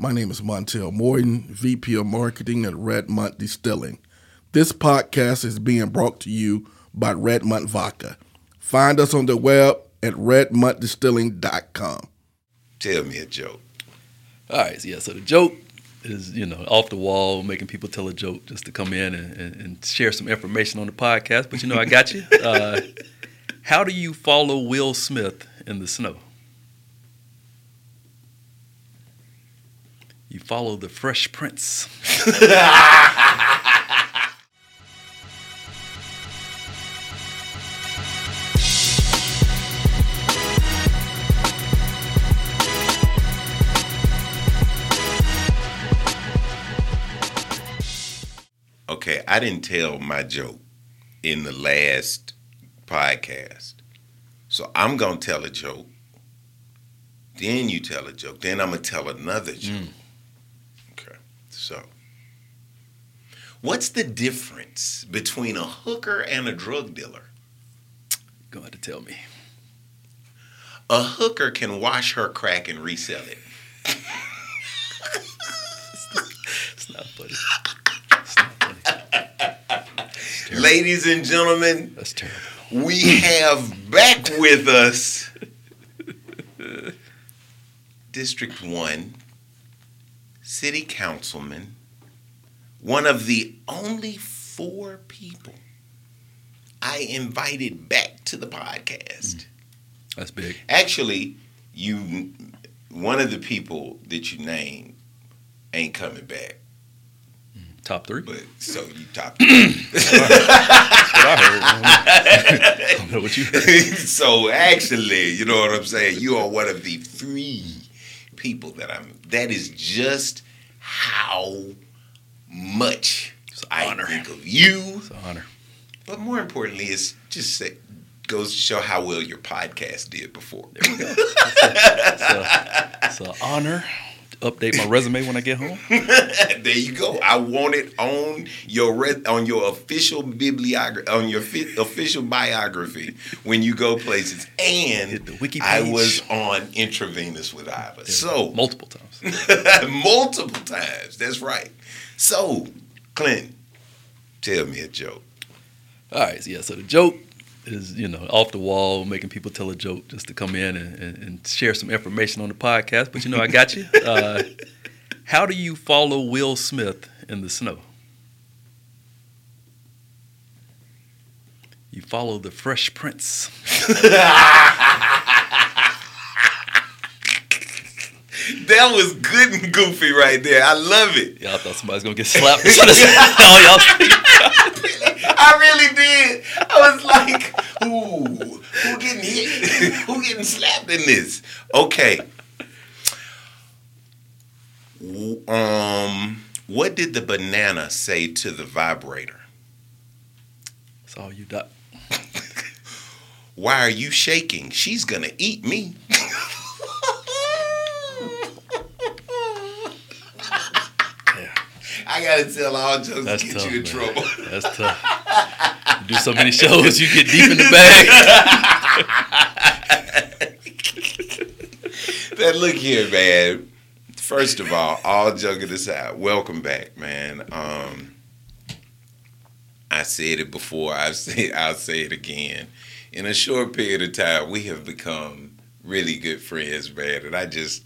My name is Montel Morton, VP of Marketing at Redmont Distilling. This podcast is being brought to you by Redmont Vodka. Find us on the web at redmontdistilling.com. Tell me a joke. All right, yeah. So the joke is, you know, off the wall, making people tell a joke just to come in and, and, and share some information on the podcast. But you know, I got you. Uh, how do you follow Will Smith in the snow? You follow the Fresh Prince. Okay, I didn't tell my joke in the last podcast. So I'm going to tell a joke. Then you tell a joke. Then I'm going to tell another joke. Okay. So, what's the difference between a hooker and a drug dealer? Go ahead to tell me. A hooker can wash her crack and resell it. It's not funny. It's not funny. Ladies and gentlemen, That's terrible. we have back with us District 1 City Councilman, one of the only four people I invited back to the podcast. Mm. That's big. Actually, you one of the people that you named ain't coming back. Mm. Top three. But so you top That's what I heard. I don't know what you heard. so actually, you know what I'm saying? You are one of the three people that I'm. That is just how much I honor. think of you. It's an honor. But more importantly, it's just say, goes to show how well your podcast did before. There we go. It's a- it's an honor update my resume when I get home. there you go. I want it on your re- on your official bibliography, on your fi- official biography when you go places. And I was on intravenous with Iva. So multiple times. multiple times. That's right. So, Clint, tell me a joke. All right, so yeah. So the joke is, you know, off the wall, making people tell a joke just to come in and, and, and share some information on the podcast. But you know, I got you. Uh, how do you follow Will Smith in the snow? You follow the Fresh Prince. That was good and goofy right there. I love it. Y'all thought somebody's gonna get slapped. oh, y'all. I really did. I was like, ooh, who getting hit? who getting slapped in this? Okay. Um, what did the banana say to the vibrator? It's all you got. Why are you shaking? She's gonna eat me. I gotta tell all jokes that's to get tough. you in man. trouble. That's tough. You do so many shows, you get deep in the bag. That look here, man. First of all, all joking aside, welcome back, man. Um, I said it before. I say I'll say it again. In a short period of time, we have become really good friends, man. And I just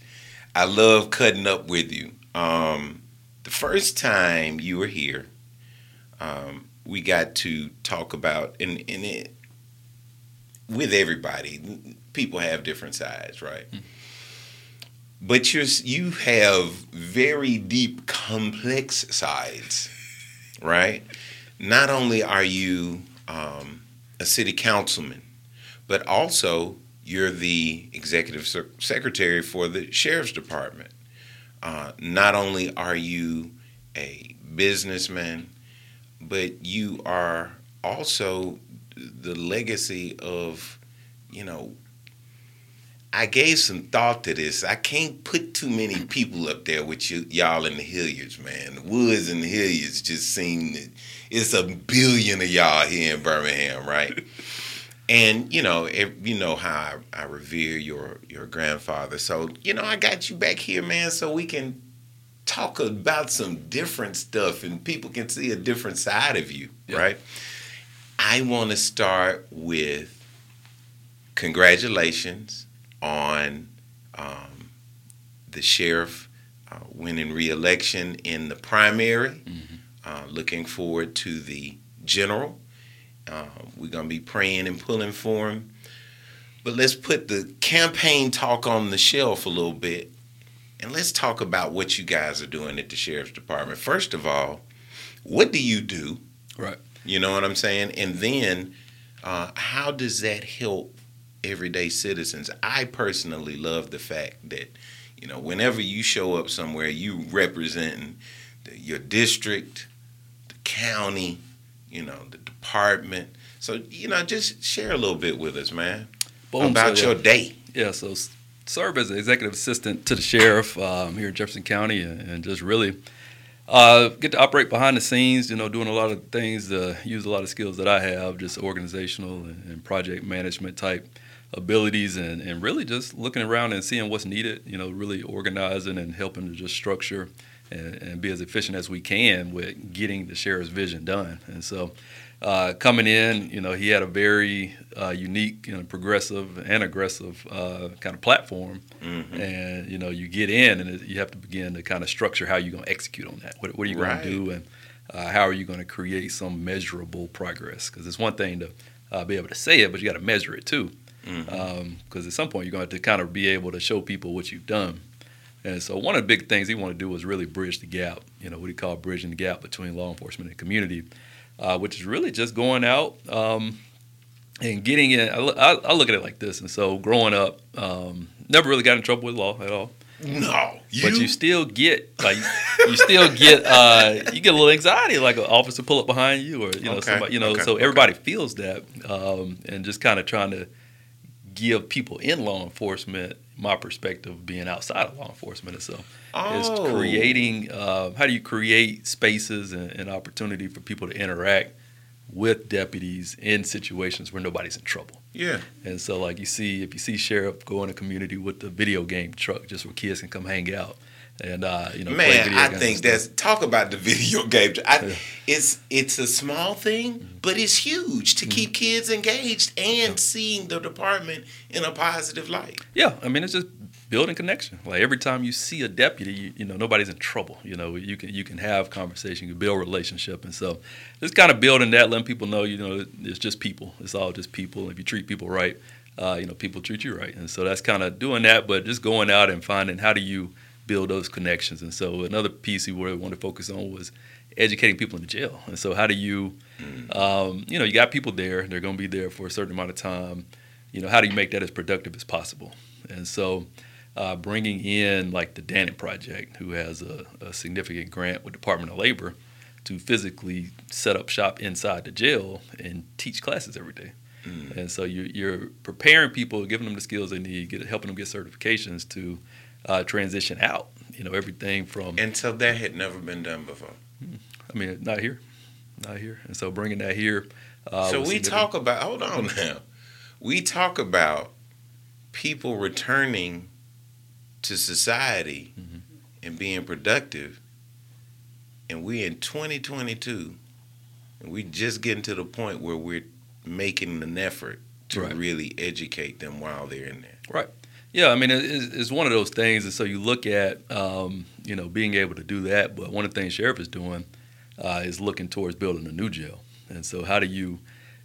I love cutting up with you. Um, the first time you were here, um, we got to talk about and and it with everybody. People have different sides, right? but you're you have very deep complex sides right not only are you um, a city councilman but also you're the executive secretary for the sheriff's department uh, not only are you a businessman but you are also the legacy of you know I gave some thought to this. I can't put too many people up there with you, y'all in the Hilliards, man. The Woods and the Hilliards just seem that it's a billion of y'all here in Birmingham, right? and you know, if, you know how I, I revere your your grandfather. So you know, I got you back here, man, so we can talk about some different stuff and people can see a different side of you, Yeah. right? I want to start with congratulations on um, the sheriff uh, winning re-election in the primary. Uh, looking forward to the general. Uh, we're gonna be praying and pulling for him. But let's put the campaign talk on the shelf a little bit, and let's talk about what you guys are doing at the sheriff's department. First of all, what do you do? Right. You know what I'm saying? And then, uh, how does that help everyday citizens? I personally love the fact that, you know, whenever you show up somewhere, you representing the, your district, the county, you know, the department. So, you know, just share a little bit with us, man, Boom. about So, yeah. your day. Yeah, so serve as an executive assistant to the sheriff um, here in Jefferson County, and, and just really uh, get to operate behind the scenes. You know, doing a lot of things, uh, use a lot of skills that I have, just organizational and, and project management type abilities, and, and really just looking around and seeing what's needed. You know, really organizing and helping to just structure and, and be as efficient as we can with getting the sheriff's vision done. And so uh, coming in, you know, he had a very uh, unique, you know, progressive and aggressive uh, kind of platform. Mhm. And you know, you get in, and it, you have to begin to kind of structure how you're going to execute on that. What, what are you going to do, and uh, how are you going to create some measurable progress? Because it's one thing to uh, be able to say it, but you got to measure it too. Because at some point, you're going to have to kind of be able to show people what you've done. And so, one of the big things he wanted to do was really bridge the gap. You know, what he called bridging the gap between law enforcement and community, uh, which is really just going out um, and getting in. I, look- I, I look at it like this. And so, growing up, um, never really got in trouble with law at all. No, you, But you still get like you still get uh, you get a little anxiety, like an officer pull up behind you, or you know Okay, somebody, you know. okay, so okay. everybody feels that, um, and just kind of trying to give people in law enforcement my perspective of being outside of law enforcement itself Oh. is creating. Uh, how do you create spaces and, and opportunity for people to interact with deputies in situations where nobody's in trouble? yeah, And so, like you see, if you see sheriff go in a community with the video game truck, just where kids can come hang out, and uh, you know, man, I think that's talk about the video game. I, Yeah. Mm-hmm. It's it's a small thing, but it's huge to keep kids engaged and seeing the department in a positive light. yeah. I mean, it's just building connection. Like every time you see a deputy, you, you know, nobody's in trouble. You know, you can you can have conversation, you can build relationship, and so just kind of building that, letting people know, you know, it's just people. It's all just people. If you treat people right, uh, you know, people treat you right, and so that's kind of doing that. But just going out and finding how do you build those connections. And so another piece we really wanted to focus on was educating people in the jail. And so how do you, um, you know, you got people there, they're going to be there for a certain amount of time. You know, how do you make that as productive as possible? And so uh, bringing in like the Dannon Project, who has a, a significant grant with Department of Labor to physically set up shop inside the jail and teach classes every day. Mm. And so you're, you're preparing people, giving them the skills they need, get, helping them get certifications to uh, transition out. You know, everything from And so that had never been done before. I mean, not here, not here. And so bringing that here. Uh, so we talk about hold on now. We talk about people returning to society Mhm. and being productive, and we in 2022, and we just getting to the point where we're making an effort to Right. really educate them while they're in there. Yeah, I mean, it's, one of those things, and so you look at, um, you know, being able to do that. But one of the things sheriff is doing uh, is looking towards building a new jail. And so, how do you,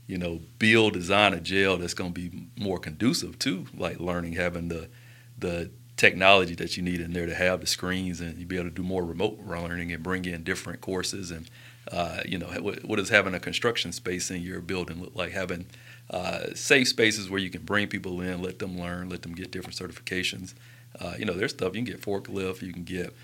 you know, build, design a jail that's going to be more conducive to like learning, having the the technology that you need in there to have the screens, and you be able to do more remote learning and bring in different courses and. Uh, you know, what, what does having a construction space in your building look like? Having uh, safe spaces where you can bring people in, let them learn, let them get different certifications. Uh, you know, there's stuff you can get forklift, you can get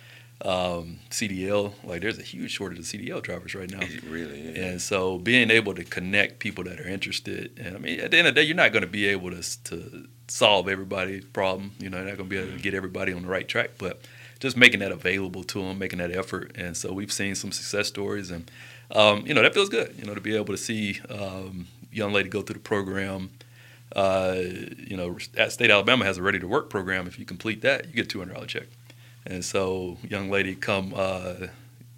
um, CDL. Like there's a huge shortage of CDL drivers right now. It really is. And so being able to connect people that are interested, and I mean, at the end of the day, you're not going to be able to to solve everybody's problem. You know, you're not going to be able to get everybody on the right track, but just making that available to them, making that effort. And so we've seen some success stories, and um, you know that feels good. You know, to be able to see um, young lady go through the program. Uh, you know, at State Alabama has a ready to work program. If you complete that, you get a two hundred dollar check. And so, young lady come uh,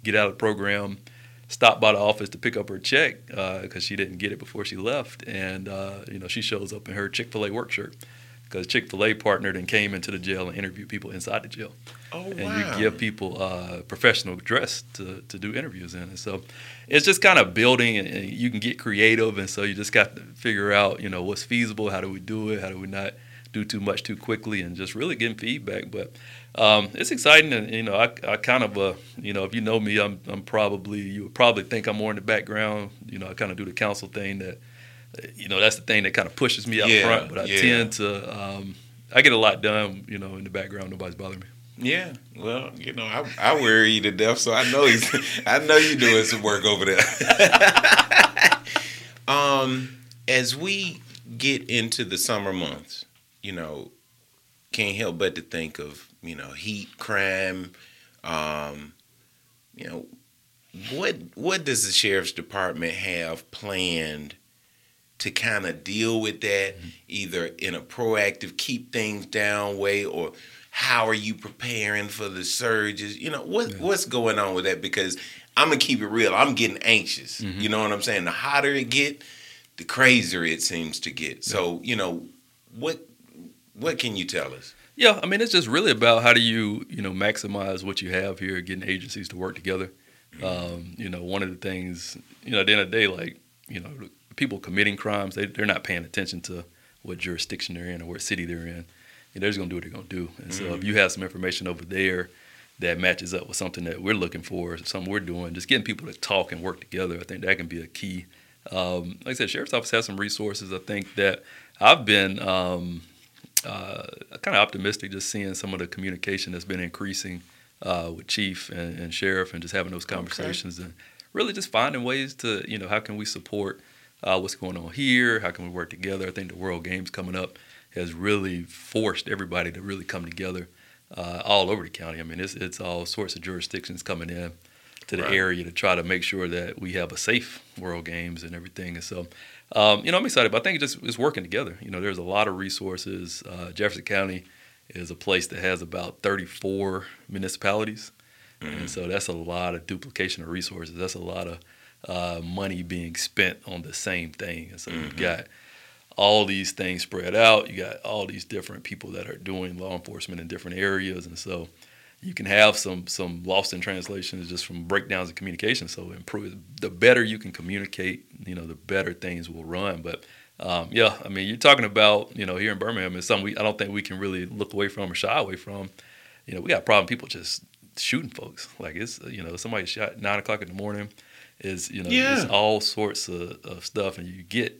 get out of the program, stop by the office to pick up her check because uh, she didn't get it before she left, and uh, you know she shows up in her Chick Fil A work shirt because Chick Fil A partnered and came into the jail and interviewed people inside the jail. Oh, and wow. you give people uh, professional dress to, to do interviews in. And so it's just kind of building, and, you can get creative. And so you just got to figure out, you know, what's feasible, how do we do it, how do we not do too much too quickly, and just really getting feedback. But um, it's exciting, and you know, I, I kind of, uh, you know, if you know me, I'm, I'm probably you would probably think I'm more in the background. You know, I kind of do the council thing that, you know, that's the thing that kind of pushes me out Yeah, front. But I yeah. tend to, um, I get a lot done, you know, in the background. Nobody's bothering me. Yeah, well, you know, I, I worry you to death, so I know he's, I know you're doing some work over there. um, as we get into the summer months, you know, can't help but to think of you know heat, crime. Um, you know, what what does the sheriff's department have planned to kind of deal with that, either in a proactive keep things down way, or how are you preparing for the surges? You know, what what's going on with that? Because I'm gonna keep it real. I'm getting anxious. You know what I'm saying? The hotter it get, the crazier it seems to get. So, you know, what what can you tell us? Yeah, I mean, it's just really about how do you, you know, maximize what you have here, getting agencies to work together. Um, you know, one of the things, you know, at the end of the day, like, you know, people committing crimes, they, they're not paying attention to what jurisdiction they're in or what city they're in. They're just going to do what they're going to do. And so if you have some information over there that matches up with something that we're looking for, something we're doing, just getting people to talk and work together, I think that can be a key. Um, like I said, Sheriff's Office has some resources. I think that I've been um, uh, kind of optimistic just seeing some of the communication that's been increasing uh, with chief and, and sheriff and just having those conversations and really just finding ways to you know how can we support uh, what's going on here how can we work together i think the world games coming up has really forced everybody to really come together uh, all over the county i mean it's, it's all sorts of jurisdictions coming in to the Right. area to try to make sure that we have a safe world games and everything and so um, you know i'm excited but i think it just it's working together you know there's a lot of resources uh, jefferson county is a place that has about 34 municipalities. And so that's a lot of duplication of resources. That's a lot of uh, money being spent on the same thing. And so you've got all these things spread out. You got all these different people that are doing law enforcement in different areas. And so you can have some some lost in translations just from breakdowns in communication. So improve the better you can communicate, you know, the better things will run. But um, yeah, I mean, you're talking about you know here in Birmingham is something we I don't think we can really look away from or shy away from. You know, we got a problem people just shooting folks. Like it's you know somebody shot nine o'clock in the morning. Is you know Yeah. it's all sorts of, of stuff, and you get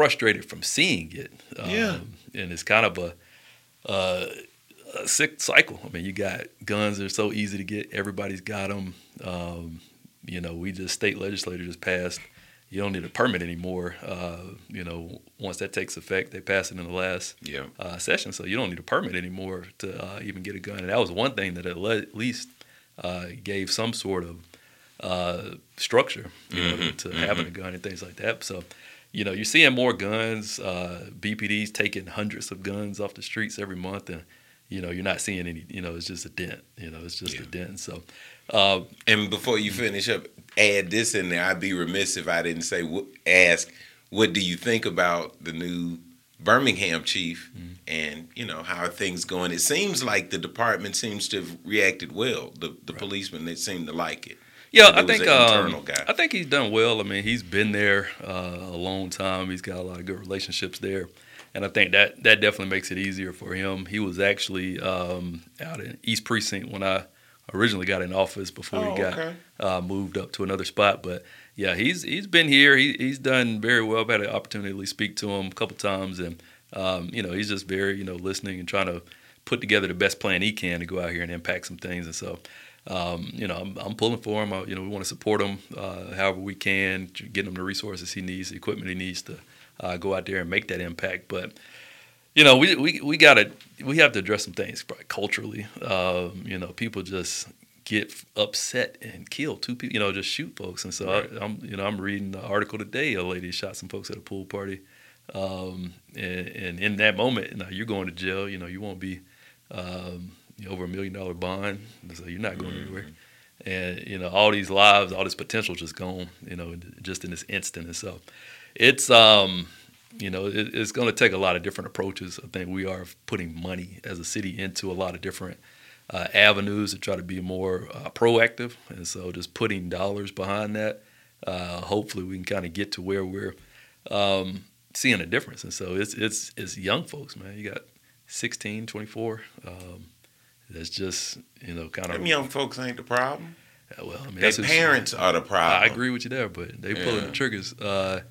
frustrated from seeing it. Um, Yeah. and it's kind of a, uh, a sick cycle. I mean, you got guns that are so easy to get. Everybody's got them. Um, you know, we just state legislature just passed. You don't need a permit anymore. Uh, you know, once that takes effect, they passed it in the last Yeah. uh, session, so you don't need a permit anymore to uh, even get a gun. And that was one thing that at le- at least uh, gave some sort of uh, structure you know, Mhm, to having a gun and things like that. So, you know, you're seeing more guns. Uh, BPD's taking hundreds of guns off the streets every month, and you know, you're not seeing any. You know, it's just a dent. You know, it's just Yeah. a dent. So, uh, And before you finish up, add this in there. I'd be remiss if I didn't say, ask, what do you think about the new Birmingham chief? Mm-hmm. And you know how are things going? It seems like the department seems to have reacted well. The the policemen they seem to like it. Yeah, I think um. I think he's done well. I mean, he's been there uh, a long time. He's got a lot of good relationships there, and I think that that definitely makes it easier for him. He was actually um, out in East Precinct when I originally got in office before Oh, he got okay. uh, moved up to another spot. But yeah, he's he's been here. He, he's done very well. I've had an opportunity to speak to him a couple times, and um, you know, he's just very you know listening and trying to put together the best plan he can to go out here and impact some things. And so, um, you know, I'm, I'm pulling for him. I, you know, we want to support him uh, however we can, to get him the resources he needs, the equipment he needs to uh, go out there and make that impact. But you know, we we we gotta we have to address some things culturally. Um, you know, people just get upset and kill two people. You know, just shoot folks. And so Right. I, I'm you know I'm reading the article today. A lady shot some folks at a pool party, um, and, and in that moment, you know, you're going to jail. You know, you won't be. Um, over a million dollar bond, so you're not going anywhere. And you know, all these lives, all this potential just gone. You know, just in this instant. And so, it's um, you know, it, it's going to take a lot of different approaches. I think we are putting money as a city into a lot of different uh, avenues to try to be more uh, proactive. And so, just putting dollars behind that, uh, hopefully, we can kind of get to where we're um, seeing a difference. And so, it's it's it's young folks, man. You got 16, 24. Um, that's just you know kind of Them young folks ain't the problem. well. I mean, Their parents are the problem. I agree with you there, but they pulling Yeah. the triggers. Uh,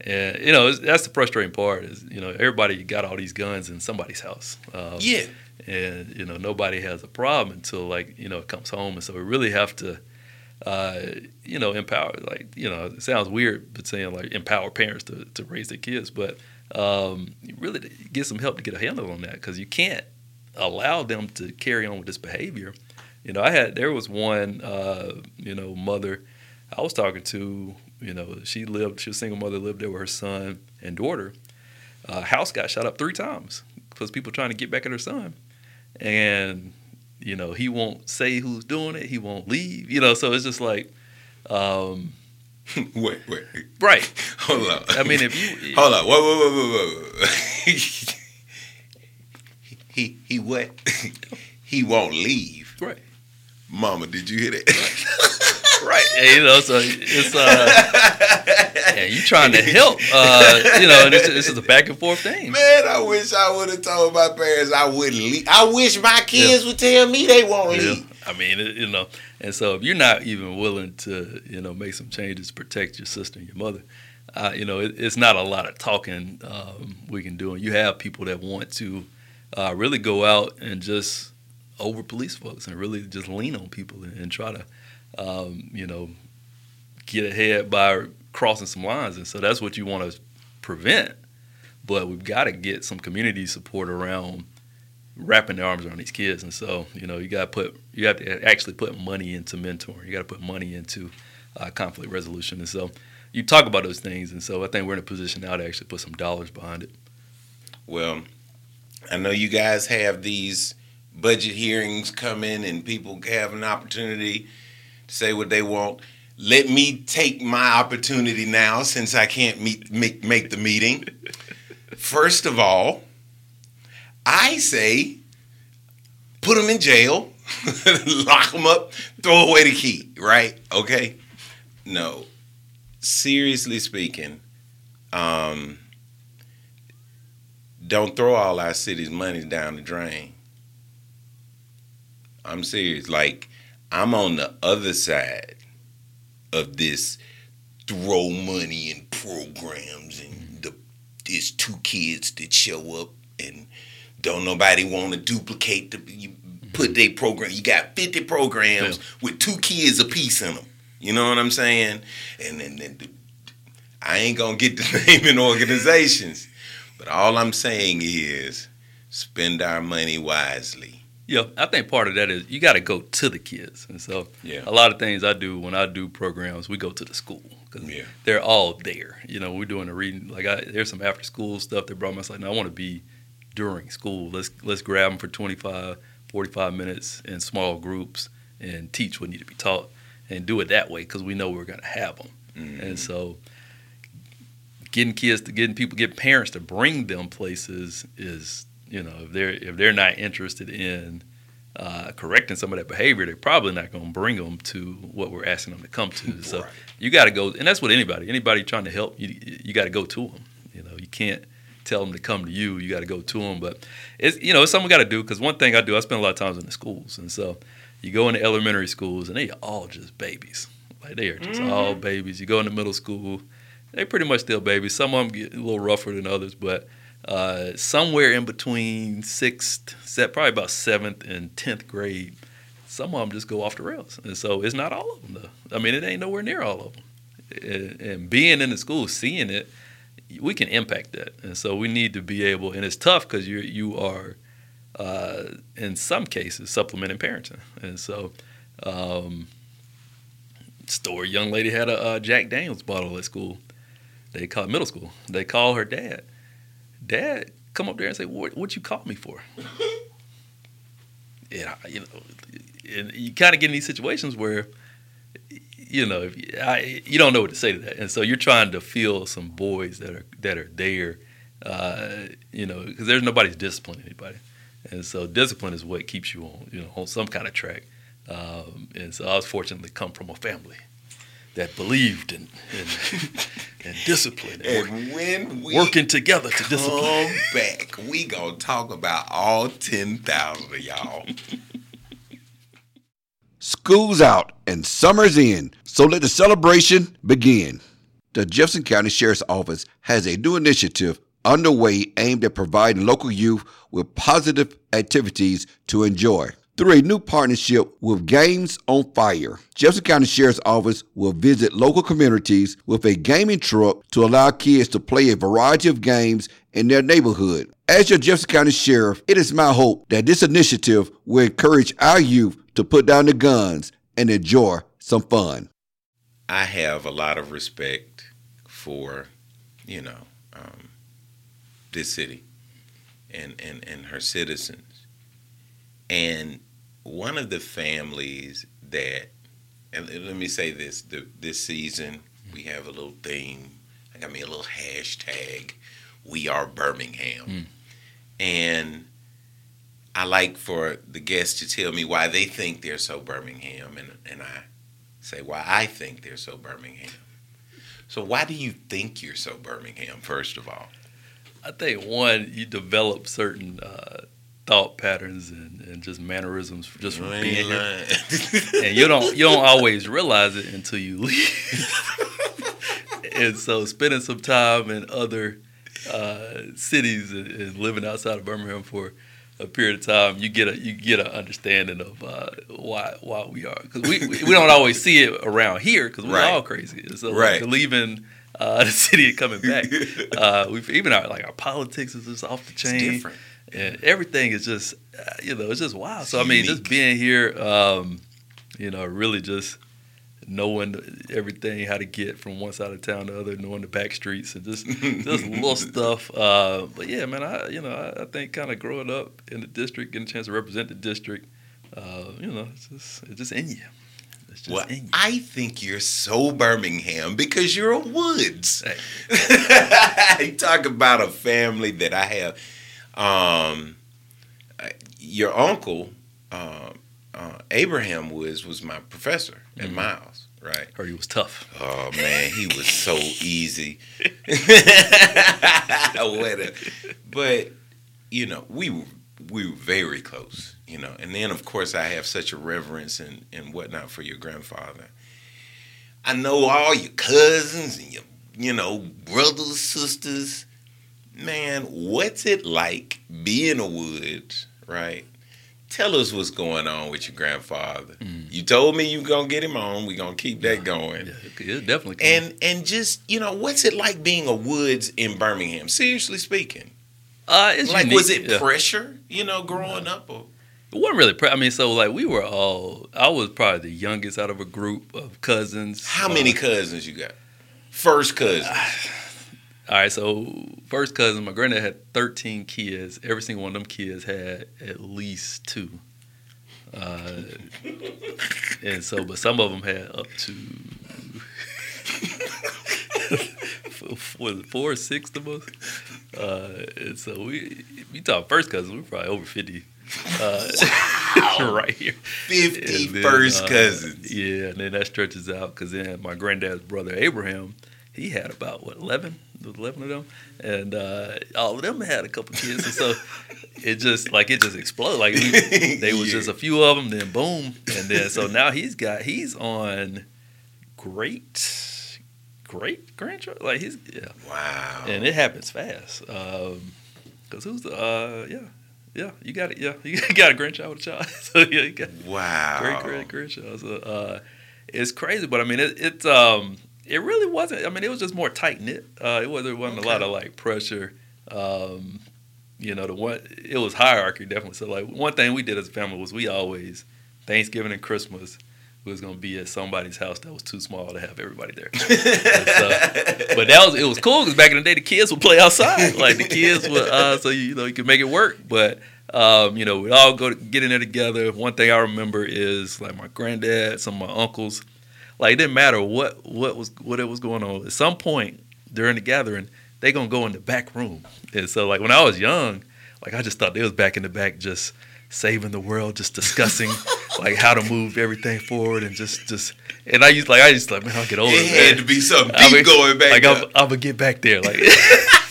and you know that's the frustrating part is you know everybody got all these guns in somebody's house. Um, Yeah. and you know nobody has a problem until like you know it comes home, and so we really have to. Uh, you know, empower like you know, it sounds weird, but saying like empower parents to, to raise their kids, but um, you really get some help to get a handle on that because you can't allow them to carry on with this behavior. You know, I had there was one uh, you know mother I was talking to. You know, she lived. She was a single mother, lived there with her son and daughter. Uh, house got shot up three times because people trying to get back at her son, and you know he won't say who's doing it. He won't leave. You know, so it's just like, um, wait, wait. right. Hold up. I mean, if you Hold up. Whoa, whoa, whoa, whoa, whoa. he he what? he won't leave. right, Mama, did you hear that? right, and, you know, so it's uh, and you trying to help, uh, you know, and this, this is a back and forth thing. Man, I wish I would have told my parents I wouldn't leave. I wish my kids would tell me they won't Yeah. leave. I mean, you know, and so if you're not even willing to, you know, make some changes to protect your sister and your mother, uh, you know, it, it's not a lot of talking um, we can do. And you have people that want to uh, really go out and just over police folks and really just lean on people and, and try to, um, you know, get ahead by crossing some lines. And so that's what you want to prevent. But we've got to get some community support around wrapping their arms around these kids. And so, you know, you got to put, you have to actually put money into mentoring. You got to put money into uh, conflict resolution. And so, you talk about those things. And so, I think we're in a position now to actually put some dollars behind it. Well, I know you guys have these budget hearings coming and people have an opportunity to say what they want. Let me take my opportunity now since I can't meet, make, make the meeting. First of all, I say put them in jail, lock them up, throw away the key, right? Okay? No. Seriously speaking, um, don't throw all our city's money down the drain. I'm serious. Like, I'm on the other side of this throw money in programs and the there's two kids that show up and don't nobody want to duplicate the you put mm-hmm. their program you got 50 programs with two kids a piece in them you know what i'm saying? And then then the- i ain't gonna get the naming organizations but all i'm saying is spend our money wisely Yeah, I think part of that is you got to go to the kids, and so Yeah. a lot of things I do when I do programs, we go to the school because Yeah. they're all there. You know, we're doing a reading. Like I, there's some after school stuff that brought me. I was like, no, I want to be during school. Let's let's grab them for 25, 45 minutes in small groups and teach what need to be taught and do it that way because we know we're going to have them. And mm-hmm. so getting kids to getting people get parents to bring them places is you know if they're if they're not interested in uh, correcting some of that behavior they're probably not going to bring them to what we're asking them to come to. So Right. you got to go and that's what anybody. Anybody trying to help you you got to go to them you know you can't tell them to come to you. You got to go to them but it's you know it's something we got to do because one thing i do i spend a lot of times in the schools. And so you go into elementary schools and they are all just babies. Like they are just all babies. You go into middle school they pretty much still babies. Some of them get a little rougher than others, but uh, somewhere in between sixth, probably about seventh and tenth grade, some of them just go off the rails, and so it's not all of them though. I mean, it ain't nowhere near all of them. And, being in the school, seeing it, we can impact that, and so we need to be able. And it's tough because you you are, uh, in some cases, supplementing parenting, and so. Um, Story: Young lady had a uh, Jack Daniels bottle at school they call middle school. They call her dad. Dad come up there and say, "What what you call me for?" you know, and you kind of get in these situations where, you know, you, I, you don't know what to say to that, and so you're trying to feel some boys that are that are there, uh, you know, because there's nobody's disciplining anybody, and so discipline is what keeps you on, you know, on some kind of track. Um, and so I was fortunate to come from a family that believed in, in, in discipline and, And when we working together to discipline. come back, we gonna talk about all ten thousand of y'all. School's out and summer's in, so let the celebration begin. The Jefferson County Sheriff's Office has a new initiative underway aimed at providing local youth with positive activities to enjoy. Through a new partnership with Games on Fire, Jefferson County Sheriff's Office will visit local communities with a gaming truck to allow kids to play a variety of games in their neighborhood. As your Jefferson County Sheriff, it is my hope that this initiative will encourage our youth to put down the guns and enjoy some fun. I have a lot of respect for, you know, um, this city and, and, and her citizens. And one of the families that, and let me say this, the, this season we have a little theme. I got me a little hashtag, we are Birmingham. And I like for the guests to tell me why they think they're so Birmingham, and, and I say why I think they're so Birmingham. So why do you think you're so Birmingham, first of all? I think one, you develop certain uh, thought patterns and, and just mannerisms just from being ain't here, and you don't you don't always realize it until you leave. and so, spending some time in other uh, cities and, and living outside of Birmingham for a period of time, you get a you get an understanding of uh, why why we are because we, we don't always see it around here because we're Right. all crazy. And so, Right. like, leaving. Uh, the city and coming back, uh, we've even our like our politics is just off the It's chain different. And everything is just uh, you know it's just wow so i mean just being here um you know really just knowing everything how to get from one side of town to the other knowing the back streets and just just little stuff uh but yeah man i you know i, I think kind of growing up in the district getting a chance to represent the district uh you know it's just it's just in you just Well, in you I think you're so Birmingham because you're a Woods. Hey. you talk about a family that I have. Um, your uncle, uh, uh, Abraham Woods, was my professor at Mm-hmm. Miles, right? heard he was tough Oh man, he was so easy. But you know, we were we were very close, you know. And then of course I have such a reverence and, and whatnot for your grandfather. I know all your cousins and your you know, brothers, sisters. Man, what's it like being a Woods, right? Tell us what's going on with your grandfather. You told me you gonna get him on. We're gonna keep that going. yeah it, it definitely And and just you know, what's it like being a Woods in Birmingham? Seriously speaking, uh it's like unique. was it yeah. pressure? You know, growing up. Or, It wasn't really. Pre- I mean, so like we were all. I was probably the youngest out of a group of cousins. how many Uh, cousins you got? First cousin. all right, so first cousin, my granddad had thirteen kids. Every single one of them kids had at least two. Uh, and so, but some of them had up to was it four or six the most. Uh, and so we we talk first cousin, we're probably over fifty. Uh, right here. Fifty then, first uh, cousins. Yeah, and then that stretches out because then my granddad's brother Abraham, he had about what eleven, eleven of them, and uh, all of them had a couple kids, and so it just like it just exploded. Like we, they was Yeah. just a few of them, then boom, and then so now he's got he's on great, great grandchild. Like he's yeah, Wow. and it happens fast. Um, Cause who's the uh yeah yeah you got it yeah you got a grandchild with a child so yeah you got wow. great great grandchild. So uh, it's crazy, but I mean it, it um it really wasn't. I mean it was just more tight knit. Uh, it wasn't, it wasn't a lot of like pressure. Um, you know the one it was hierarchy definitely. So like one thing we did as a family was we always Thanksgiving and Christmas we was gonna be at somebody's house that was too small to have everybody there. So- but that was it was cool because back in the day the kids would play outside. Like the kids would uh, so you know you could make it work. But Um, you know, we all go to, get in there together. One thing I remember is like my granddad, some of my uncles. Like it didn't matter what what was what it was going on. At some point during the gathering, they gonna go in the back room. And so like when I was young, like I just thought they was back in the back just saving the world, just discussing like how to move everything forward and just just and I used like I used like man I'll get older. It man. had to be something I deep mean, going back like. I'm, I'm gonna get back there. Like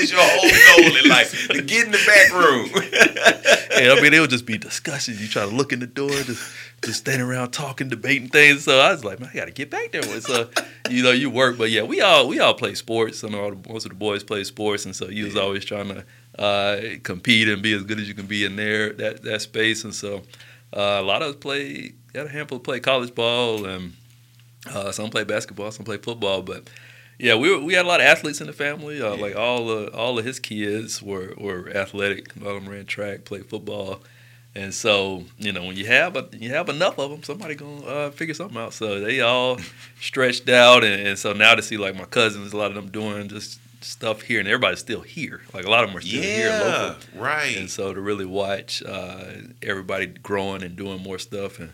was your whole goal in life to get in the back room. and, I mean, it would just be discussions. You try to look in the door, just just standing around talking, debating things. So I was like, man, I got to get back there. So you know, you work, but yeah, we all we all play sports. and all the, most of the boys play sports, and so you was always trying to uh, compete and be as good as you can be in there that that space. And so uh, a lot of us play. Got a handful play college ball, and uh, some play basketball, some play football, but. Yeah, we were, we had a lot of athletes in the family. Uh, Like all of all of his kids were, were athletic. A lot of them ran track, played football, and so you know when you have a, you have enough of them, somebody gonna uh, figure something out. So they all stretched out, and, and so now to see like my cousins, a lot of them doing just stuff here, and everybody's still here. Like a lot of them are still here local. right. And so to really watch uh, everybody growing and doing more stuff, and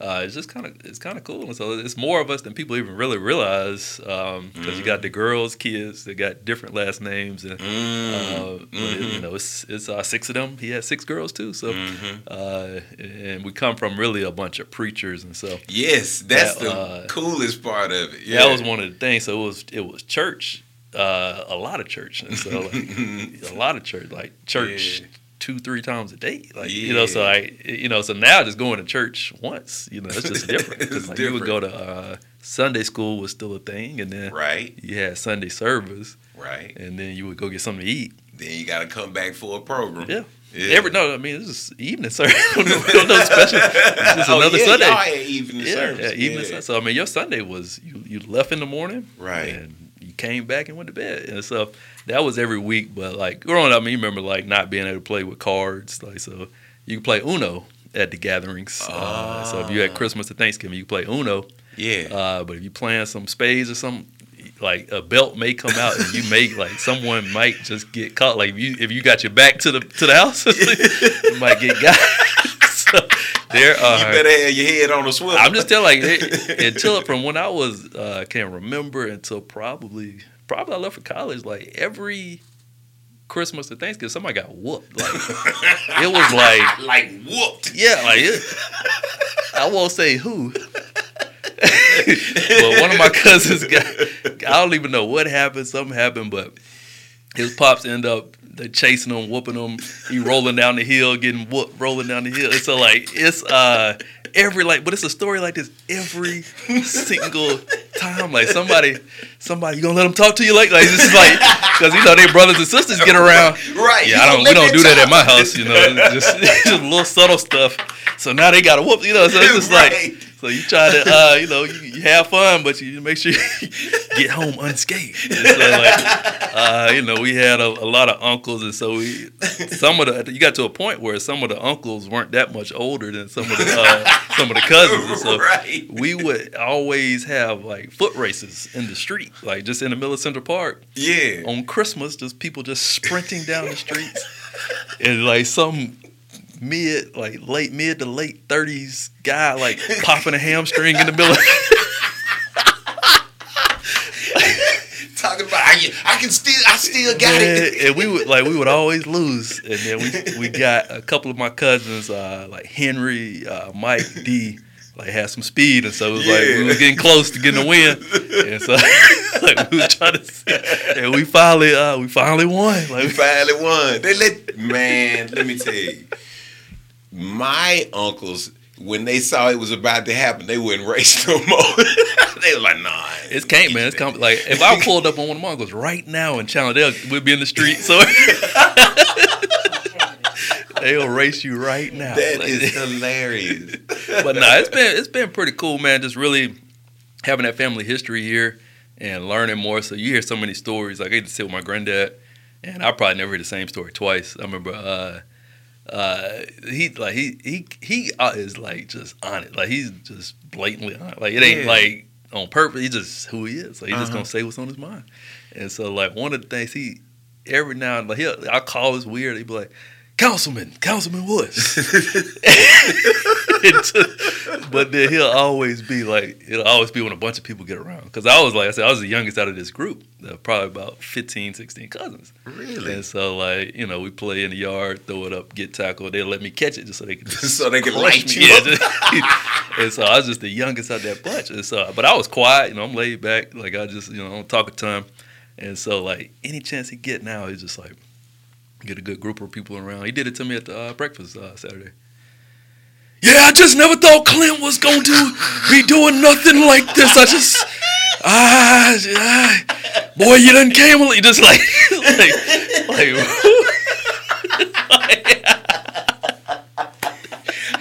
uh, it's just kind of it's kind of cool. And so it's more of us than people even really realize because you got the girls' kids that got different last names, and uh, but it- you know it's it's uh, six of them. He had six girls too. So uh, and we come from really a bunch of preachers, and so yes, that's that, the uh, coolest part of it. Yeah, that was one of the things. So it was it was church, uh, a lot of church, and so like, a lot of church, like church Yeah. Two three times a day, like you know. So I you know so now just going to church once, you know, it's just different It's like, You would go to uh, Sunday school was still a thing, and then right, you had Sunday service, right. and then you would go get something to eat. Then you got to come back for a program. Yeah. Yeah. Every no, I mean this is evening service. no special. It's just oh, another yeah, Sunday. Y'all had evening Yeah, service. yeah, evening service. So I mean, your Sunday was you you left in the morning, Right. and you came back and went to bed, and so that was every week. But like growing up, I mean, you remember like not being able to play with cards, like so you could play Uno at the gatherings. Uh, so if you had Christmas or Thanksgiving, you could play Uno. Yeah. Uh, but if you playing some spades or something, like a belt may come out and you may like someone might just get caught. Like if you if you got your back to the to the house, you might get got. so there you better have your head on a swivel. I'm just telling like it, until from when I was uh, can't remember until probably probably I left for college. Like every Christmas or Thanksgiving, somebody got whooped. Like it was like like whooped. yeah, like it, I won't say who. but one of my cousins got I don't even know what happened, something happened, but his pops end up they chasing him, whooping him. He rolling down the hill, getting whooped, rolling down the hill. And so like it's uh every like but it's a story like this every single time. Like somebody somebody you gonna let them talk to you like like this is like because you know they brothers and sisters get around. Right. You Yeah, I don't. We don't do that at my house. You know, just just little subtle stuff. So now they got to whoop. You know, so it's just Right. like so you try to uh, you know you, you have fun, but you make sure you get home unscathed. And so like uh, you know we had a, a lot of uncles, and so we some of the you got to a point where some of the uncles weren't that much older than some of the uh, some of the cousins. And so Right. we would always have like foot races in the street, like just in the middle of Central Park Yeah. on Christmas, just people just sprinting down the streets, and like some mid, like late mid to late thirties guy, like popping a hamstring in the middle. Talking about I, I can still I still got Man, it. and we would like we would always lose, and then we we got a couple of my cousins, uh, like Henry, uh, Mike, D. Like had some speed, and so it was like we Yeah. was getting close to getting a win, and so like we was trying to, see, and we finally, uh, we finally won. Like We finally won. They let man, let me tell you. My uncles, when they saw it was about to happen, they wouldn't race no more. they were like, nah. It's can't, man. It's com- like if I pulled up on one of my uncles right now in Challenger, we'd be in the street. So they'll race you right now. That Like- is hilarious. but no, it's been it's been pretty cool, man. Just really having that family history here and learning more. So you hear so many stories. Like I get to sit with my granddad, and I probably never heard the same story twice. I remember. uh uh, he like he he he uh, is like just on it. Like he's just blatantly on it. Like it ain't Yeah. like on purpose. He's just who he is. Like he's just Uh-huh. gonna say what's on his mind. And so like one of the things he every now and like he'll I call this weird. He'd be like, Councilman, Councilman Woods. but then he'll always be like, it'll always be when a bunch of people get around. Because I was like I said, I was the youngest out of this group, uh, probably about 15, 16 cousins. Really? And so, like, you know, we play in the yard, throw it up, get tackled. They'll let me catch it just so they can So they can light me. you Yeah, up. just- and so I was just the youngest out that bunch. And so, but I was quiet, you know, I'm laid back. Like, I just, you know, I don't talk a ton. And so, like, any chance he get now, he's just like, get a good group of people around. He did it to me at the uh, breakfast uh, Saturday. Yeah, I just never thought Clint was going to be doing nothing like this. I just, ah, ah boy, you done came, you just like, like, like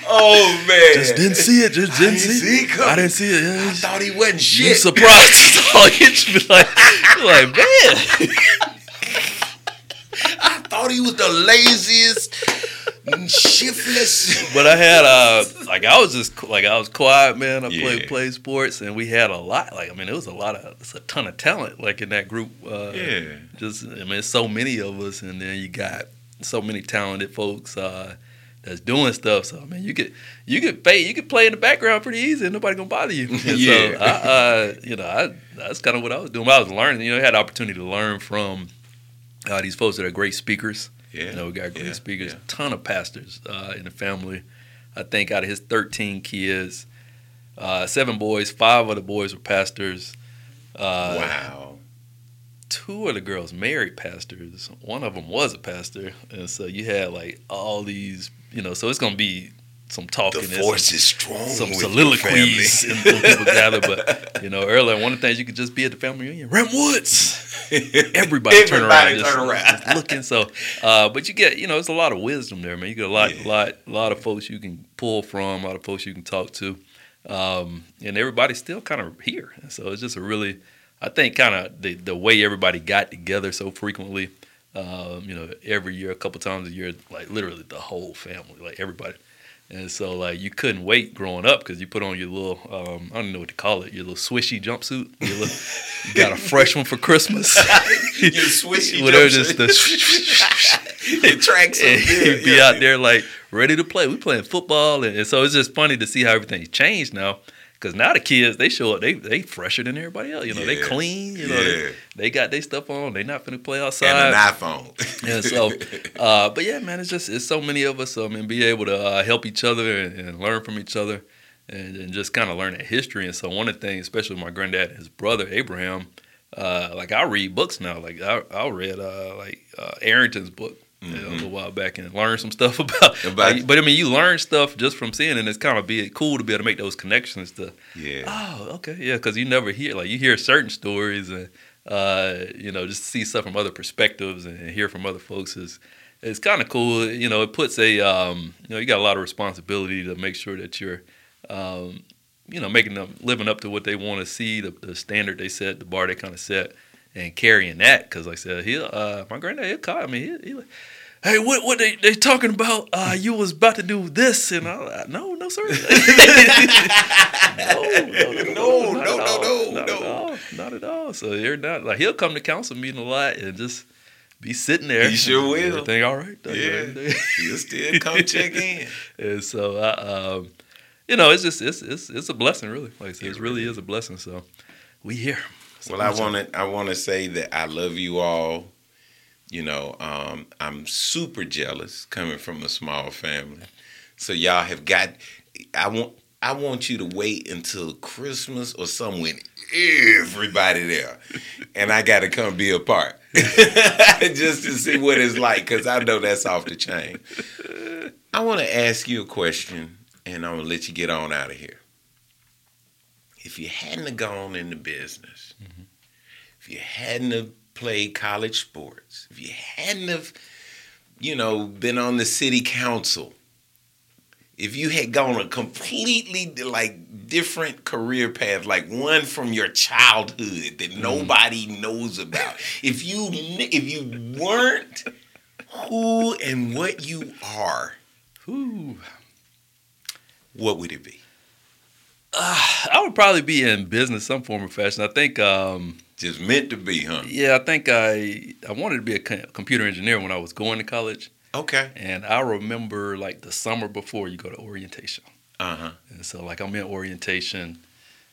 Oh man. just didn't see it, just didn't didn't see, it coming. I didn't see it. Yeah, I thought he wasn't you shit. surprised? oh, you be like, like man. I thought he was the laziest, shiftless. But I had uh like I was just like I was quiet, man. I Yeah. played played sports, and we had a lot. Like I mean, it was a lot of it's a ton of talent like in that group. Uh, Yeah. Just I mean, so many of us, and then you got so many talented folks uh, that's doing stuff. So I mean, you could you could pay you could play in the background pretty easy, and nobody gonna bother you. Yeah. So I, uh, you know, I, that's kind of what I was doing. I was learning. You know, I had the opportunity to learn from uh, these folks that are great speakers. Yeah. You know, we got great yeah, speakers, yeah. ton of pastors uh, in the family. I think out of his 13 kids, uh, seven boys, five of the boys were pastors. Uh, wow. Two of the girls married pastors. One of them was a pastor, and so you had like all these, you know. So it's gonna be some talking, The force some, is strong. some soliloquies, and when people gather. But you know, earlier one of the things you could just be at the family reunion, Rem Woods everybody, turn around, Everybody just, turn around. just looking. So, uh, but you get, you know, it's a lot of wisdom there, man. You get a lot, Yeah. lot, lot of folks you can pull from, a lot of folks you can talk to, um, and everybody's still kind of here. So it's just a really, I think, kind of the the way everybody got together so frequently. Um, you know, every year, a couple times a year, like literally the whole family, like everybody. And so, like, you couldn't wait growing up because you put on your little, um, I don't know what to call it, your little swishy jumpsuit. Your little, you got a fresh one for Christmas. Your swishy Whatever, jumpsuit. just the it tracks and up he'd be out there like ready to play. We playing football, and, and so it's just funny to see how everything's changed now. Because now the kids they show up, they they fresher than everybody else. You know, they clean. You know, Yeah. they, they got their stuff on. They not finna play outside. and an iPhone. And so, uh, but yeah, man, it's just it's so many of us. I mean, be able to uh, help each other and, and learn from each other, and, and just kind of learn that history. And so, one of the things, especially my granddad and his brother Abraham, uh, like I read books now. Like I, I read uh, like uh, Arrington's book. Know, a little while back and learn some stuff about, About- like, but I mean, you learn stuff just from seeing, and it's kind of be cool to be able to make those connections. To yeah. oh, okay, yeah, because you never hear like you hear certain stories and uh, you know just see stuff from other perspectives and hear from other folks is it's kind of cool. You know, it puts a um, you know you got a lot of responsibility to make sure that you're um, you know making them living up to what they want to see, the, the standard they set, the bar they kind of set, and carrying that. Because like I said, he uh, my granddad he'll call me. He, he, Hey, what what they they talking about? Uh, you was about to do this, and I like, no, no, sir. no, no, No, not no, at no, all. no, not no. at all, not at all. So you're not like he'll come to council meeting a lot and just be sitting there. He sure will. Everything all right? though, Yeah. You'll still come check in. and so I, um, you know, it's just it's it's it's a blessing, really. Like I said, it, It really really is a blessing. So we here. Well, I want to I want to say that I love you all. You know, um, I'm super jealous coming from a small family. So y'all have got. I want I want you to wait until Christmas or something everybody there, and I got to come be a part just to see what it's like because I know that's off the chain. I want to ask you a question, and I'm gonna let you get on out of here. If you hadn't gone into business, if you hadn't have played college sports, if you hadn't have, you know, been on the city council, if you had gone a completely like different career path, like one from your childhood that nobody knows about, if you if you weren't who and what you are, who, what would it be? I would probably be in business some form or fashion. I think. Um, Just meant to be, huh? Yeah, I think I I wanted to be a computer engineer when I was going to college. Okay. And I remember like the summer before you go to orientation. Uh huh. And so like I'm in orientation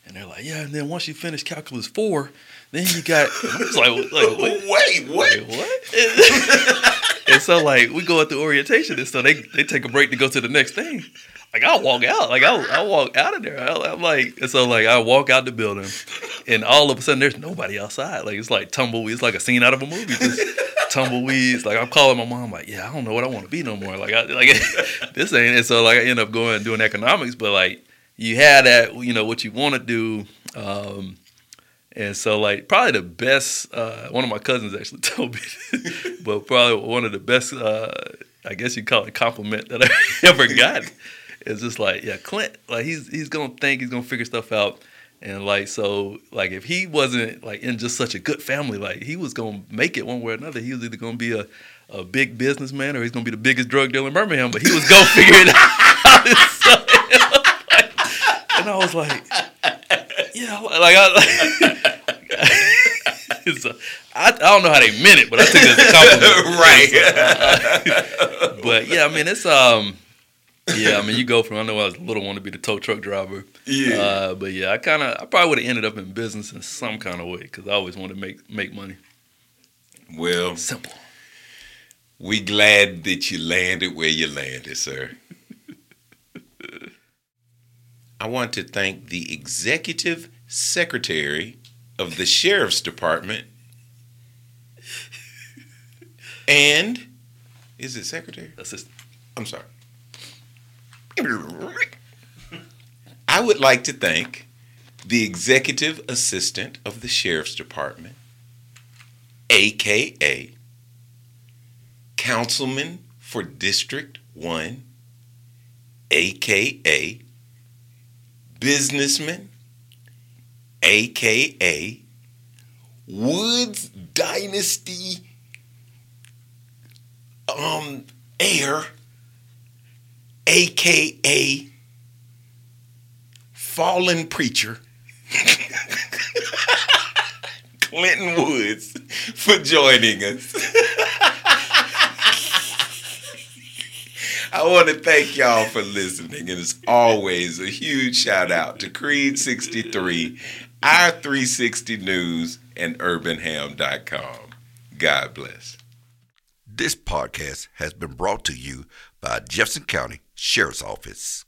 and they're like, yeah, and then once you finish calculus four, then you got I was like, like what? Wait, what? Like, what? And so like we go through orientation and so they they take a break to go to the next thing. Like I'll walk out, like I'll, I'll walk out of there. I, am like, and so like I walk out the building, and all of a sudden there's nobody outside. Like it's like tumbleweeds, like a scene out of a movie. Just tumbleweeds. Like I'm calling my mom, like, yeah, I don't know what I want to be no more. Like I like this ain't. And so like I end up going and doing economics, but like you had that, you know, what you want to do. Um, and so, like, probably the best, uh, one of my cousins actually told me, but probably one of the best, uh, I guess you call it compliment that I ever got it's just like, yeah, Clint, like he's he's gonna think he's gonna figure stuff out. And like so, like if he wasn't like in just such a good family, like he was gonna make it one way or another. He was either gonna be a, a big businessman or he's gonna be the biggest drug dealer in Birmingham. But he was gonna figure it out. and I was like, yeah, like I. so, I, I don't know how they meant it, but I took it as a compliment. right. but yeah, I mean it's um yeah, I mean, you go from I know I was a little want to be the tow truck driver. Yeah. Uh, but yeah, I kind of I probably would have ended up in business in some kind of way because I always wanted to make make money. Well, Simple. we glad that you landed where you landed, sir. I want to thank the executive secretary of the sheriff's department and is it secretary? Assistant. I'm sorry. I would like to thank the executive assistant of the sheriff's department, aka councilman for District 1, aka businessman, aka Woods Dynasty um heir aka fallen preacher Clinton Woods for joining us. I want to thank y'all for listening, and as always, a huge shout out to Creed 63, our 360 News, and UrbanHam.com. God bless. This podcast has been brought to you by Jefferson County Sheriff's Office.